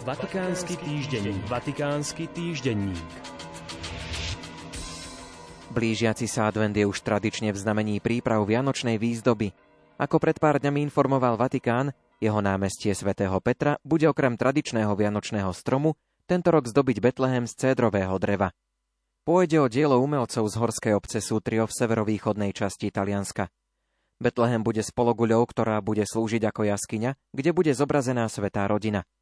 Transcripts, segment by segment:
Vatikánsky týždenník. Vatikánsky týždenník. Blížiaci sa advent je už tradične v znamení príprav Vianočnej výzdoby. Ako pred pár dňami informoval Vatikán, jeho námestie svätého Petra bude okrem tradičného vianočného stromu tento rok zdobiť Betlehem z cédrového dreva. Pôjde o dielo umelcov z horskej obce Sútrio v severovýchodnej časti Talianska. Betlehem bude spologuľou, ktorá bude slúžiť ako jaskyňa, kde bude zobrazená svetá rodina –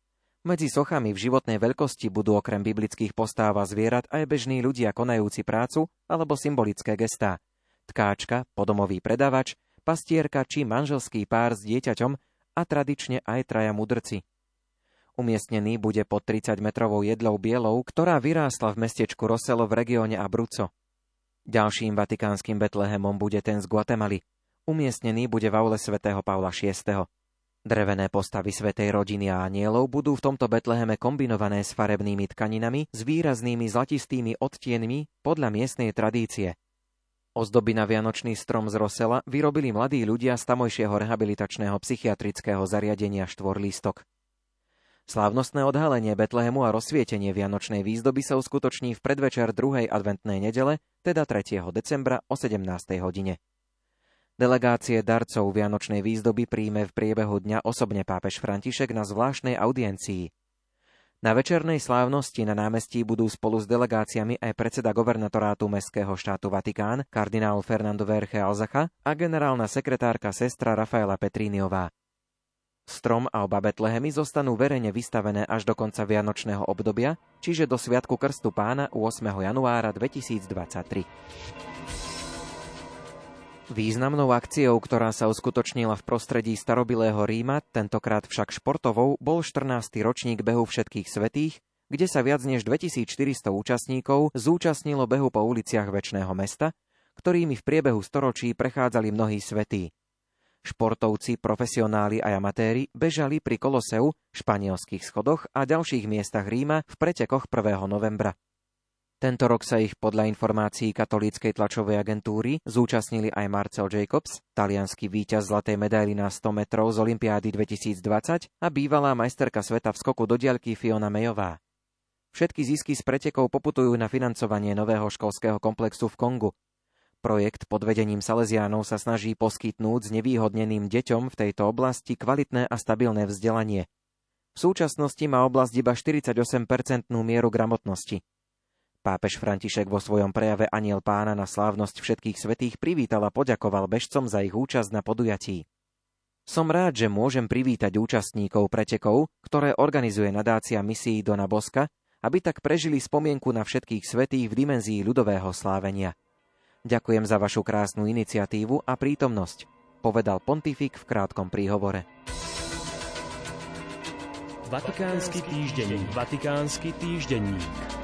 medzi sochami v životnej veľkosti budú okrem biblických postáv a zvierat aj bežní ľudia konajúci prácu alebo symbolické gestá. Tkáčka, podomový predavač, pastierka či manželský pár s dieťaťom a tradične aj traja mudrci. Umiestnený bude pod 30-metrovou jedlou bielou, ktorá vyrástla v mestečku Roselo v regióne Abruzzo. Ďalším vatikánskym Betlehemom bude ten z Guatemaly. Umiestnený bude v aule svätého Pavla VI. Drevené postavy Svetej rodiny a anielov budú v tomto Betleheme kombinované s farebnými tkaninami s výraznými zlatistými odtienmi podľa miestnej tradície. Ozdoby na Vianočný strom z Rosela vyrobili mladí ľudia z tamojšieho rehabilitačného psychiatrického zariadenia Štvorlístok. Slávnostné odhalenie Betlehemu a rozsvietenie Vianočnej výzdoby sa uskutoční v predvečer 2. adventnej nedele, teda 3. decembra o 17. hodine. Delegácie darcov Vianočnej výzdoby príjme v priebehu dňa osobne pápež František na zvláštnej audiencii. Na večernej slávnosti na námestí budú spolu s delegáciami aj predseda governatorátu Mestského štátu Vatikán, kardinál Fernando Verche Alzacha a generálna sekretárka sestra Rafaela Petríniová. Strom a oba Betlehemy zostanú verejne vystavené až do konca vianočného obdobia, čiže do Sviatku Krstu pána 8. januára 2023. Významnou akciou, ktorá sa uskutočnila v prostredí starobilého Ríma, tentokrát však športovou, bol 14. ročník behu všetkých svetých, kde sa viac než 2400 účastníkov zúčastnilo behu po uliciach väčšného mesta, ktorými v priebehu storočí prechádzali mnohí svetí. Športovci, profesionáli a amatéri bežali pri Koloseu, španielských schodoch a ďalších miestach Ríma v pretekoch 1. novembra. Tento rok sa ich podľa informácií katolíckej tlačovej agentúry zúčastnili aj Marcel Jacobs, talianský víťaz zlatej medaily na 100 metrov z Olympiády 2020 a bývalá majsterka sveta v skoku do diaľky Fiona Mayová. Všetky zisky z pretekov poputujú na financovanie nového školského komplexu v Kongu. Projekt pod vedením Salesiánov sa snaží poskytnúť znevýhodneným deťom v tejto oblasti kvalitné a stabilné vzdelanie. V súčasnosti má oblasť iba 48-percentnú mieru gramotnosti. Pápež František vo svojom prejave Aniel pána na slávnosť všetkých svetých privítal a poďakoval bežcom za ich účasť na podujatí. Som rád, že môžem privítať účastníkov pretekov, ktoré organizuje nadácia misií Dona Boska, aby tak prežili spomienku na všetkých svetých v dimenzii ľudového slávenia. Ďakujem za vašu krásnu iniciatívu a prítomnosť, povedal pontifik v krátkom príhovore. Vatikánsky týždenník. Vatikánsky týždenník.